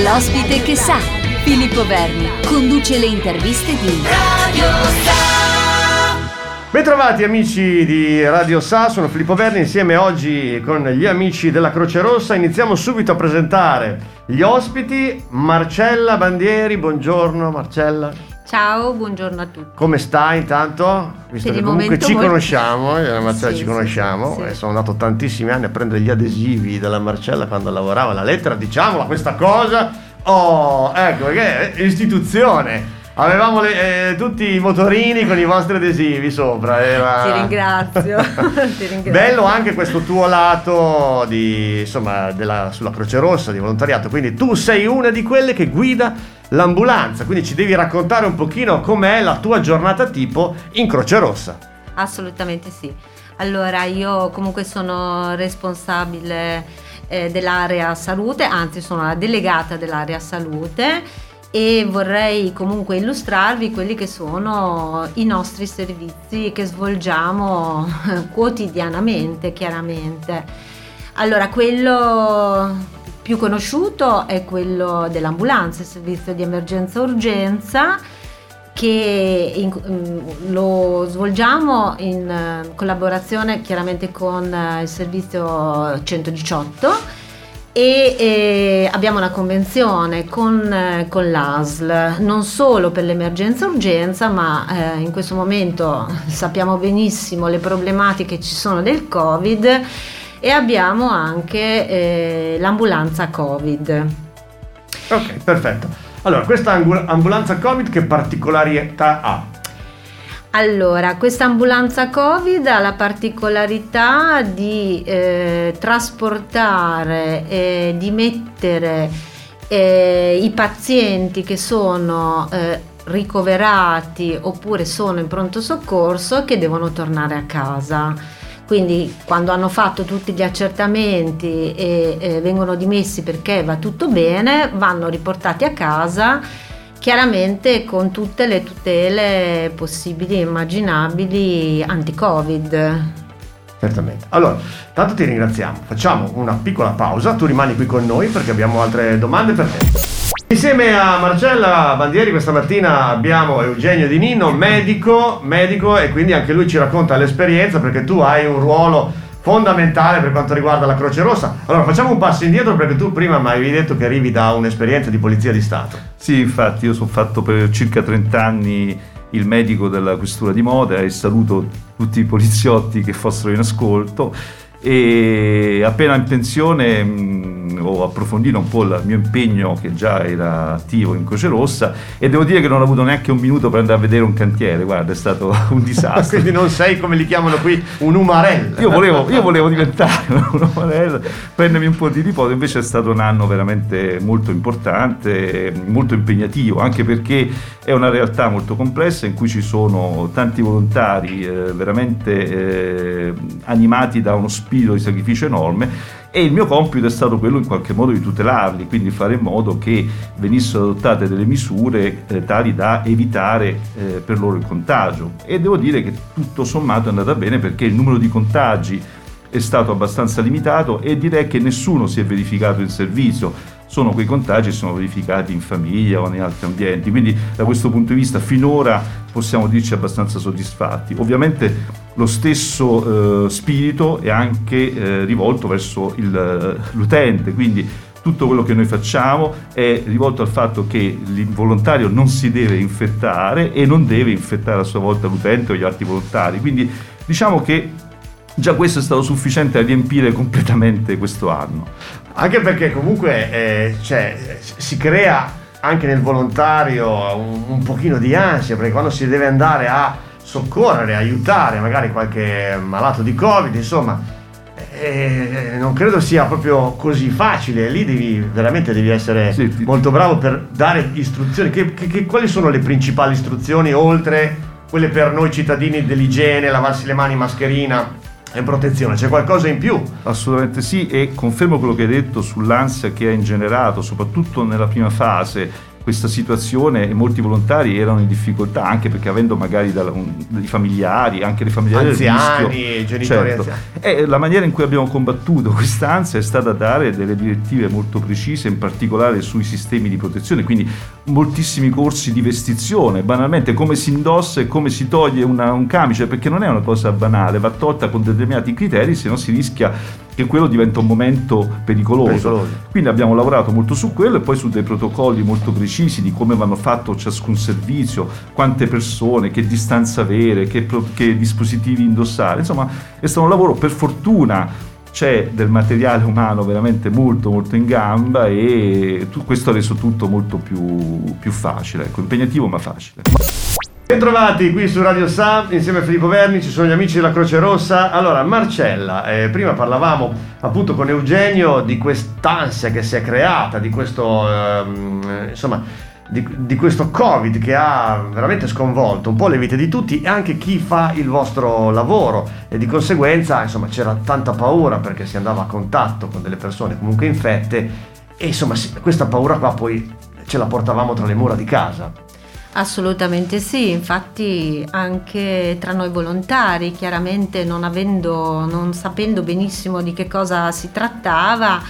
L'ospite che sa, Filippo Verni, conduce le interviste di Radio Sa. Bentrovati amici di Radio Sa, sono Filippo Verni insieme oggi con gli amici della Croce Rossa. Iniziamo subito a presentare gli ospiti. Marcella Bandieri, buongiorno Marcella. Ciao, buongiorno a tutti. Come stai intanto? Visto per che comunque ci molto... conosciamo, io e la Marcella sì, ci conosciamo, sì, e sì. sono andato tantissimi anni a prendere gli adesivi della Marcella quando lavorava la lettera, diciamola questa cosa. Oh, ecco, perché è istituzione. Avevamo le, eh, tutti i motorini con i vostri adesivi sopra. Era... Ti ringrazio. Ti ringrazio. Bello anche questo tuo lato di, insomma, della, sulla Croce Rossa di volontariato. Quindi tu sei una di quelle che guida l'ambulanza. Quindi ci devi raccontare un pochino com'è la tua giornata tipo in Croce Rossa. Assolutamente sì. Allora, io comunque sono responsabile eh, dell'area salute, anzi sono la delegata dell'area salute e vorrei comunque illustrarvi quelli che sono i nostri servizi che svolgiamo quotidianamente, chiaramente. Allora, quello più conosciuto è quello dell'ambulanza, il servizio di emergenza-urgenza che in, mm, lo svolgiamo in eh, collaborazione chiaramente con eh, il servizio 118 e eh, abbiamo una convenzione con, eh, con, l'ASL non solo per l'emergenza urgenza ma eh, in questo momento sappiamo benissimo le problematiche che ci sono del covid e abbiamo anche eh, l'ambulanza covid. Ok perfetto. Allora questa ambulanza covid che particolarità ha allora, questa ambulanza Covid ha la particolarità di eh, trasportare e di mettere eh, i pazienti che sono eh, ricoverati oppure sono in pronto soccorso che devono tornare a casa. Quindi quando hanno fatto tutti gli accertamenti e eh, vengono dimessi perché va tutto bene, vanno riportati a casa chiaramente con tutte le tutele possibili e immaginabili anti-Covid. Certamente. Allora, tanto ti ringraziamo. Facciamo una piccola pausa, tu rimani qui con noi perché abbiamo altre domande per te. Insieme a Marcella Bandieri questa mattina abbiamo Eugenio Di Nino, medico, medico e quindi anche lui ci racconta l'esperienza perché tu hai un ruolo fondamentale per quanto riguarda la Croce Rossa. Allora facciamo un passo indietro perché tu prima mi avevi detto che arrivi da un'esperienza di polizia di Stato. Sì, infatti io sono fatto per circa 30 anni il medico della questura di Modena e saluto tutti i poliziotti che fossero in ascolto. E appena in pensione mh, ho approfondito un po' il mio impegno che già era attivo in Croce Rossa e devo dire che non ho avuto neanche un minuto per andare a vedere un cantiere, guarda è stato un disastro. Quindi non sei come li chiamano qui un umarello. Io volevo, io volevo diventare un umarello, prendermi un po' di riposo, invece è stato un anno veramente molto importante, molto impegnativo, anche perché è una realtà molto complessa in cui ci sono tanti volontari eh, veramente eh, animati da uno spirito spirito di sacrificio enorme e il mio compito è stato quello in qualche modo di tutelarli, quindi fare in modo che venissero adottate delle misure eh, tali da evitare eh, per loro il contagio. E devo dire che tutto sommato è andata bene perché il numero di contagi è stato abbastanza limitato e direi che nessuno si è verificato in servizio sono quei contagi che sono verificati in famiglia o in altri ambienti. Quindi da questo punto di vista finora possiamo dirci abbastanza soddisfatti. Ovviamente lo stesso eh, spirito è anche eh, rivolto verso il, l'utente, quindi tutto quello che noi facciamo è rivolto al fatto che l'involontario non si deve infettare e non deve infettare a sua volta l'utente o gli altri volontari. Quindi diciamo che già questo è stato sufficiente a riempire completamente questo anno. Anche perché comunque eh, cioè, si crea anche nel volontario un, un pochino di ansia, perché quando si deve andare a soccorrere, aiutare magari qualche malato di Covid, insomma, eh, non credo sia proprio così facile. Lì devi veramente devi essere sì, ti... molto bravo per dare istruzioni. Che, che, che, quali sono le principali istruzioni oltre quelle per noi cittadini dell'igiene, lavarsi le mani, mascherina? E protezione, c'è qualcosa in più? Assolutamente sì e confermo quello che hai detto sull'ansia che ha ingenerato, soprattutto nella prima fase questa situazione e molti volontari erano in difficoltà anche perché avendo magari da, un, dei familiari, anche dei familiari anziani, rischio, genitori certo. anziani. E la maniera in cui abbiamo combattuto quest'ansia è stata dare delle direttive molto precise, in particolare sui sistemi di protezione, quindi moltissimi corsi di vestizione, banalmente come si indossa e come si toglie una, un camice, perché non è una cosa banale, va tolta con determinati criteri, se no si rischia che quello diventa un momento pericoloso. Pericoloso. Quindi abbiamo lavorato molto su quello e poi su dei protocolli molto precisi di come vanno fatto ciascun servizio, quante persone, che distanza avere, che, pro- che dispositivi indossare. Insomma, è stato un lavoro per fortuna c'è del materiale umano veramente molto molto in gamba e questo ha reso tutto molto più, più facile, ecco, impegnativo ma facile. Bentrovati qui su Radio Sam insieme a Filippo Verni, ci sono gli amici della Croce Rossa. Allora, Marcella, eh, prima parlavamo appunto con Eugenio di quest'ansia che si è creata, di questo, ehm, insomma, di, di questo Covid che ha veramente sconvolto un po' le vite di tutti e anche chi fa il vostro lavoro e di conseguenza, insomma, c'era tanta paura perché si andava a contatto con delle persone comunque infette e insomma, questa paura qua poi ce la portavamo tra le mura di casa. Assolutamente sì, infatti anche tra noi volontari, chiaramente non avendo, non sapendo benissimo di che cosa si trattava,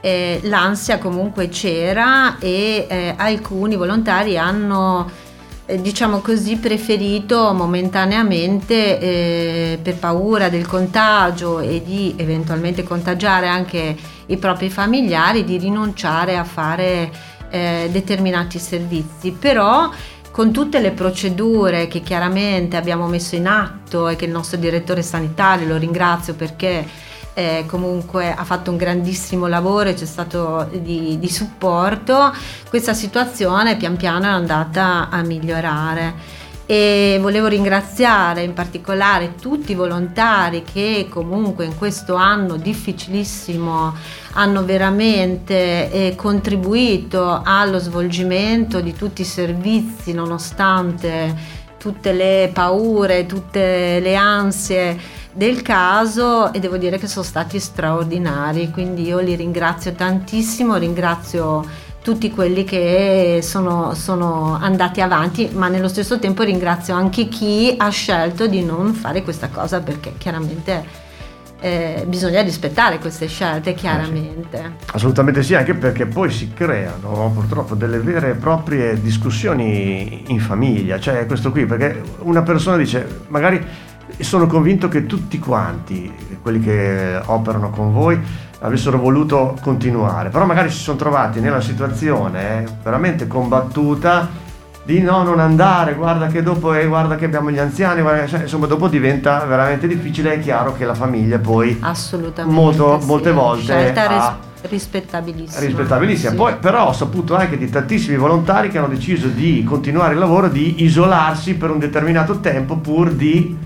eh, l'ansia comunque c'era e eh, alcuni volontari hanno eh, diciamo così preferito momentaneamente eh, per paura del contagio e di eventualmente contagiare anche i propri familiari di rinunciare a fare eh, determinati servizi. Però con tutte le procedure che chiaramente abbiamo messo in atto e che il nostro direttore sanitario lo ringrazio perché eh, comunque ha fatto un grandissimo lavoro e c'è stato di, di supporto, questa situazione pian piano è andata a migliorare e volevo ringraziare in particolare tutti i volontari che comunque in questo anno difficilissimo hanno veramente eh, contribuito allo svolgimento di tutti i servizi nonostante tutte le paure, tutte le ansie del caso e devo dire che sono stati straordinari, quindi io li ringrazio tantissimo, ringrazio tutti quelli che sono, sono, andati avanti, ma nello stesso tempo ringrazio anche chi ha scelto di non fare questa cosa perché chiaramente eh, bisogna rispettare queste scelte, chiaramente. Assolutamente sì, anche perché poi si creano purtroppo delle vere e proprie discussioni in famiglia, cioè questo qui, perché una persona dice magari sono convinto che tutti quanti, quelli che operano con voi, avessero voluto continuare, però magari si sono trovati nella situazione veramente combattuta di no, non andare, guarda che dopo, eh, guarda che abbiamo gli anziani, guarda, cioè, insomma dopo diventa veramente difficile, è chiaro che la famiglia poi Assolutamente molto, sì. molte volte ha, ris- rispettabilissima. rispettabilissima. Sì. Poi, però ho saputo anche di tantissimi volontari che hanno deciso di continuare il lavoro, di isolarsi per un determinato tempo pur di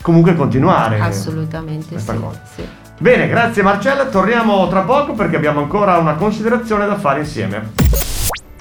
comunque continuare Assolutamente questa sì, cosa. sì. Bene, grazie Marcella, torniamo tra poco perché abbiamo ancora una considerazione da fare insieme.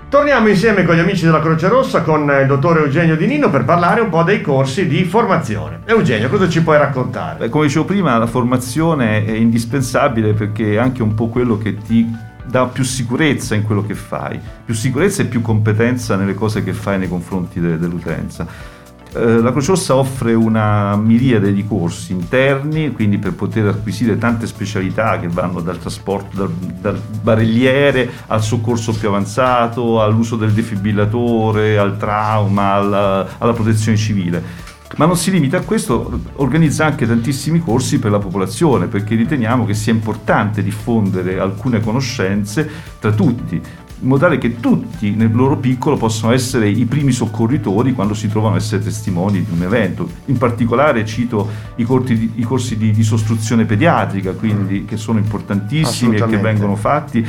Torniamo insieme con gli amici della Croce Rossa con il dottore Eugenio Di Nino per parlare un po' dei corsi di formazione. Eugenio, cosa ci puoi raccontare? Beh, come dicevo prima, la formazione è indispensabile perché è anche un po' quello che ti dà più sicurezza in quello che fai, più sicurezza e più competenza nelle cose che fai nei confronti de- dell'utenza. Eh, La Croce Rossa offre una miriade di corsi interni, quindi per poter acquisire tante specialità che vanno dal trasporto, dal, dal barelliere al soccorso più avanzato, all'uso del defibrillatore, al trauma, alla, alla protezione civile. Ma non si limita a questo, organizza anche tantissimi corsi per la popolazione, perché riteniamo che sia importante diffondere alcune conoscenze tra tutti, in modo tale che tutti nel loro piccolo possano essere i primi soccorritori quando si trovano a essere testimoni di un evento. In particolare cito i, di- i corsi di, di sostruzione pediatrica, quindi che sono importantissimi e che vengono fatti.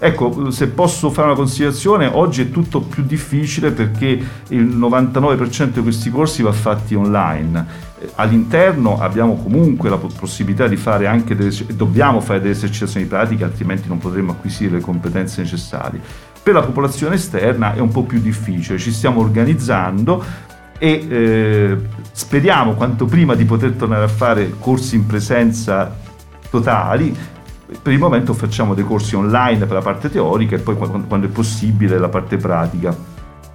Ecco, se posso fare una considerazione, oggi è tutto più difficile perché il 99% di questi corsi va fatti online. Eh, All'interno abbiamo comunque la po- possibilità di fare anche delle, dobbiamo fare delle esercitazioni pratiche, altrimenti non potremo acquisire le competenze necessarie. Per la popolazione esterna è un po' più difficile, ci stiamo organizzando e eh, speriamo quanto prima di poter tornare a fare corsi in presenza totali Per il momento facciamo dei corsi online per la parte teorica e poi quando è possibile la parte pratica.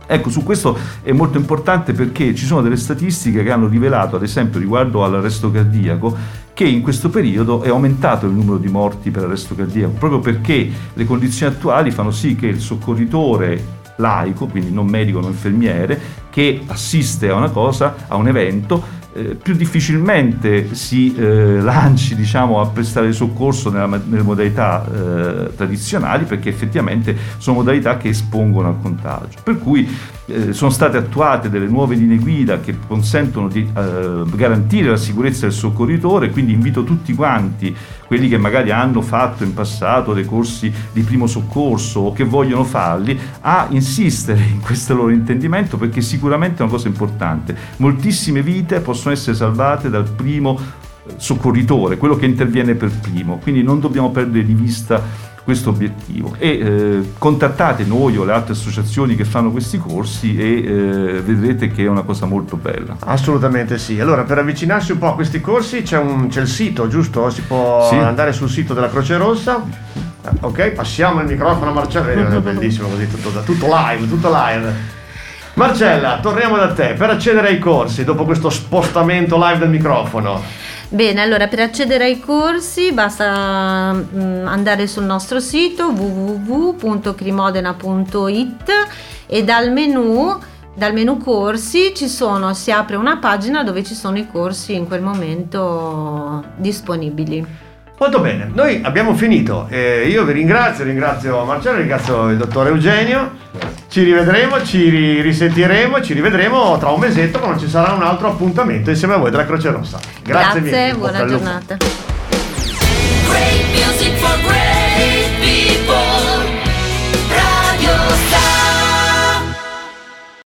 Ecco, su questo è molto importante perché ci sono delle statistiche che hanno rivelato, ad esempio riguardo all'arresto cardiaco, che in questo periodo è aumentato il numero di morti per arresto cardiaco, proprio perché le condizioni attuali fanno sì che il soccorritore laico, quindi non medico, non infermiere, che assiste a una cosa, a un evento, eh, più difficilmente si eh, lanci diciamo, a prestare soccorso nella, nelle modalità eh, tradizionali perché effettivamente sono modalità che espongono al contagio. Per cui eh, sono state attuate delle nuove linee guida che consentono di eh, garantire la sicurezza del soccorritore, quindi invito tutti quanti, quelli che magari hanno fatto in passato dei corsi di primo soccorso o che vogliono farli, a insistere in questo loro intendimento perché sicuramente è una cosa importante. Moltissime vite possono essere salvate dal primo eh, soccorritore, quello che interviene per primo, quindi non dobbiamo perdere di vista questo obiettivo e eh, contattate noi o le altre associazioni che fanno questi corsi e eh, vedrete che è una cosa molto bella. Assolutamente sì. Allora, per avvicinarsi un po' a questi corsi c'è, un, c'è il sito, giusto? Si può sì. andare sul sito della Croce Rossa. Ok, passiamo il microfono a Marcella, è bellissimo così, tutto, tutto live, tutto live. Marcella, torniamo da te. Per accedere ai corsi, dopo questo spostamento live del microfono, Bene, allora per accedere ai corsi basta mm, andare sul nostro sito www.crimodena.it e dal menu, dal menu corsi sono, si apre una pagina dove ci sono i corsi in quel momento disponibili. Molto bene, noi abbiamo finito. Eh, io vi ringrazio, ringrazio Marcello, ringrazio il dottore Eugenio. Ci rivedremo, ci risentiremo, ci rivedremo tra un mesetto quando ci sarà un altro appuntamento insieme a voi della Croce Rossa. Grazie, Grazie mille. buona giornata.